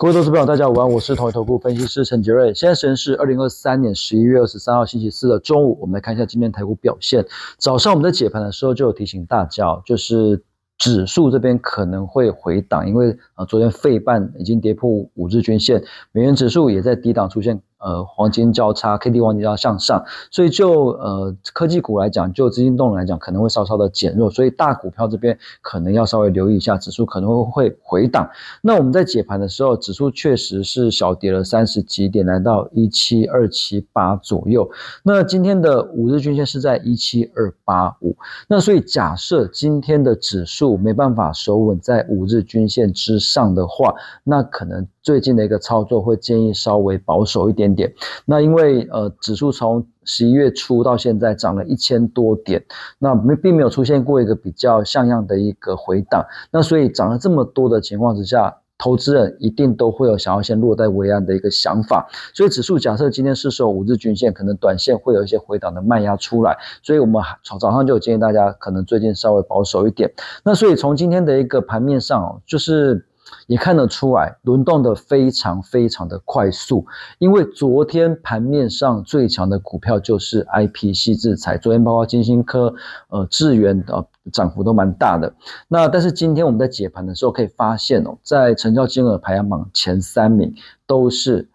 各位投资朋友，大家午安，我是统一投顾分析师陈杰瑞。现在时间是二零二三年十一月二十三号星期四的中午，我们来看一下今天台股表现。早上我们在解盘的时候就有提醒大家，就是指数这边可能会回档，因为呃昨天费半已经跌破五日均线，美元指数也在低档出现。呃，黄金交叉，K D 黄金交叉向上，所以就呃科技股来讲，就资金动能来讲，可能会稍稍的减弱，所以大股票这边可能要稍微留意一下，指数可能会回档。那我们在解盘的时候，指数确实是小跌了三十几点，来到一七二七八左右。那今天的五日均线是在一七二八五，那所以假设今天的指数没办法守稳在五日均线之上的话，那可能。最近的一个操作会建议稍微保守一点点。那因为呃指数从十一月初到现在涨了一千多点，那没并没有出现过一个比较像样的一个回档。那所以涨了这么多的情况之下，投资人一定都会有想要先落袋为安的一个想法。所以指数假设今天是守五日均线，可能短线会有一些回档的卖压出来。所以我们早早上就建议大家可能最近稍微保守一点。那所以从今天的一个盘面上，就是。也看得出来，轮动的非常非常的快速，因为昨天盘面上最强的股票就是 I P C 制裁，昨天包括金星科、呃智源的涨幅都蛮大的。那但是今天我们在解盘的时候可以发现哦，在成交金额排行榜前三名都是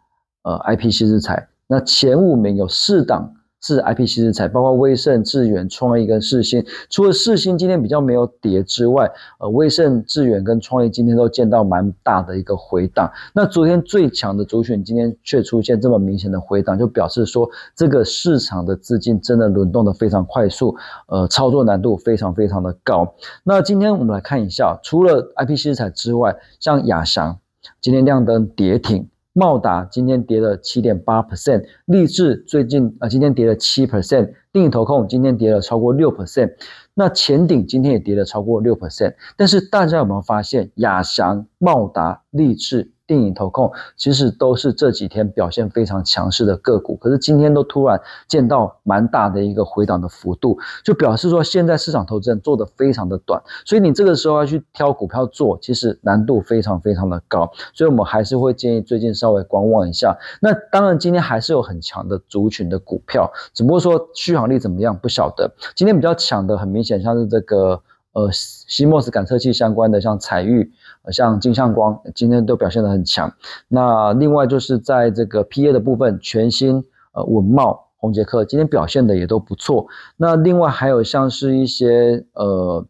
呃 I P C 制裁，那前五名有四档。是 I P C 制裁，包括威盛、致远、创意跟世新。除了世新今天比较没有跌之外，呃，威盛、致远跟创意今天都见到蛮大的一个回档。那昨天最强的主选今天却出现这么明显的回档，就表示说这个市场的资金真的轮动的非常快速，呃，操作难度非常非常的高。那今天我们来看一下，除了 I P C 制裁之外，像亚翔今天亮灯跌停。茂达今天跌了七点八 percent，立志最近啊今天跌了七 percent，定影投控今天跌了超过六 percent，那前顶今天也跌了超过六 percent，但是大家有没有发现亚翔、茂达、立志？电影投控其实都是这几天表现非常强势的个股，可是今天都突然见到蛮大的一个回档的幅度，就表示说现在市场投资人做的非常的短，所以你这个时候要去挑股票做，其实难度非常非常的高，所以我们还是会建议最近稍微观望一下。那当然今天还是有很强的族群的股票，只不过说续航力怎么样不晓得。今天比较强的很明显像是这个呃西莫斯感测器相关的，像彩玉。像金相光今天都表现得很强，那另外就是在这个 P A 的部分，全新呃稳茂、红杰克今天表现的也都不错。那另外还有像是一些呃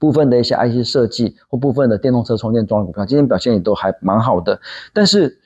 部分的一些 I C 设计或部分的电动车充电桩股票，今天表现也都还蛮好的。但是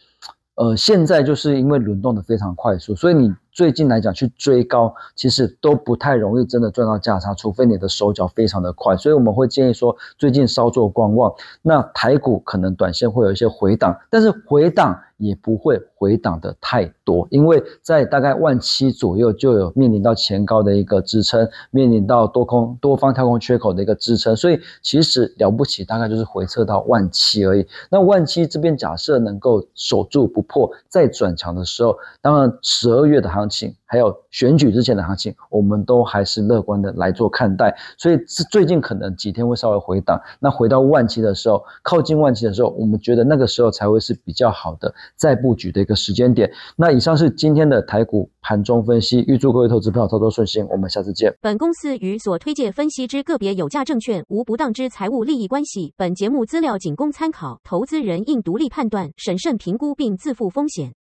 呃现在就是因为轮动的非常快速，所以你。最近来讲，去追高其实都不太容易，真的赚到价差，除非你的手脚非常的快。所以我们会建议说，最近稍作观望。那台股可能短线会有一些回档，但是回档也不会回档的太多，因为在大概万七左右就有面临到前高的一个支撑，面临到多空多方跳空缺口的一个支撑，所以其实了不起，大概就是回撤到万七而已。那万七这边假设能够守住不破，再转强的时候，当然十二月的行。情还有选举之前的行情，我们都还是乐观的来做看待，所以是最近可能几天会稍微回档，那回到万七的时候，靠近万七的时候，我们觉得那个时候才会是比较好的再布局的一个时间点。那以上是今天的台股盘中分析，预祝各位投资朋友操作顺心，我们下次见。本公司与所推介分析之个别有价证券无不当之财务利益关系，本节目资料仅供参考，投资人应独立判断、审慎评估并自负风险。